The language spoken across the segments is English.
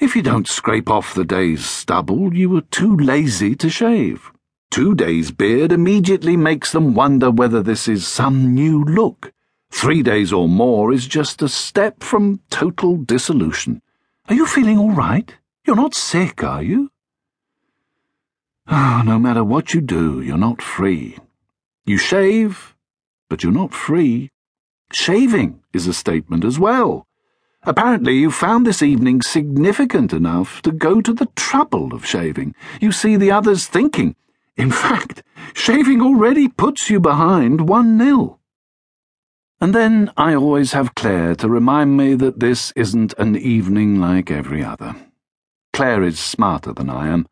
If you don't scrape off the day's stubble, you are too lazy to shave. Two days' beard immediately makes them wonder whether this is some new look. Three days or more is just a step from total dissolution. Are you feeling all right? You're not sick, are you? Ah, no matter what you do, you're not free. You shave, but you're not free. Shaving is a statement as well. Apparently, you found this evening significant enough to go to the trouble of shaving. You see the others thinking. In fact, shaving already puts you behind 1 nil. And then I always have Claire to remind me that this isn't an evening like every other. Claire is smarter than I am.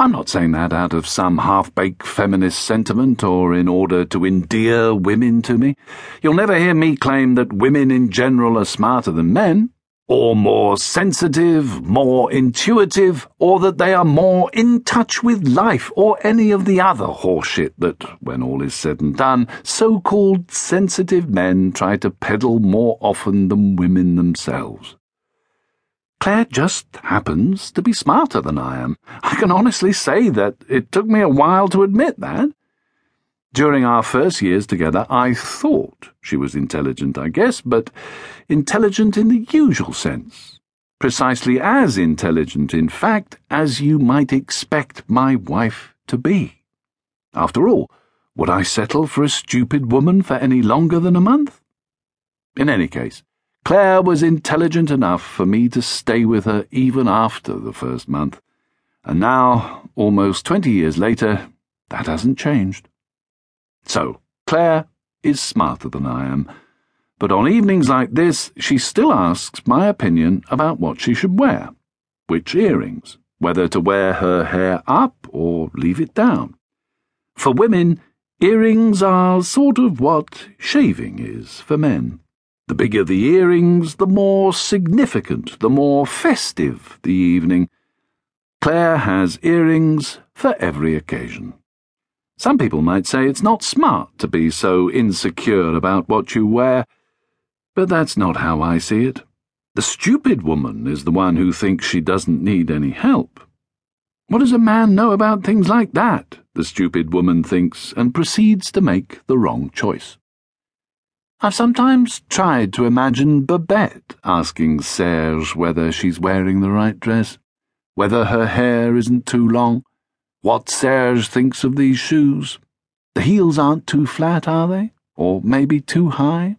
I'm not saying that out of some half baked feminist sentiment or in order to endear women to me. You'll never hear me claim that women in general are smarter than men, or more sensitive, more intuitive, or that they are more in touch with life, or any of the other horseshit that, when all is said and done, so called sensitive men try to peddle more often than women themselves. Claire just happens to be smarter than I am. I can honestly say that it took me a while to admit that. During our first years together, I thought she was intelligent, I guess, but intelligent in the usual sense. Precisely as intelligent, in fact, as you might expect my wife to be. After all, would I settle for a stupid woman for any longer than a month? In any case, Claire was intelligent enough for me to stay with her even after the first month, and now, almost twenty years later, that hasn't changed. So, Claire is smarter than I am, but on evenings like this, she still asks my opinion about what she should wear, which earrings, whether to wear her hair up or leave it down. For women, earrings are sort of what shaving is for men. The bigger the earrings, the more significant, the more festive the evening. Claire has earrings for every occasion. Some people might say it's not smart to be so insecure about what you wear, but that's not how I see it. The stupid woman is the one who thinks she doesn't need any help. What does a man know about things like that? The stupid woman thinks and proceeds to make the wrong choice. I've sometimes tried to imagine Babette asking Serge whether she's wearing the right dress, whether her hair isn't too long, what Serge thinks of these shoes. The heels aren't too flat, are they? Or maybe too high?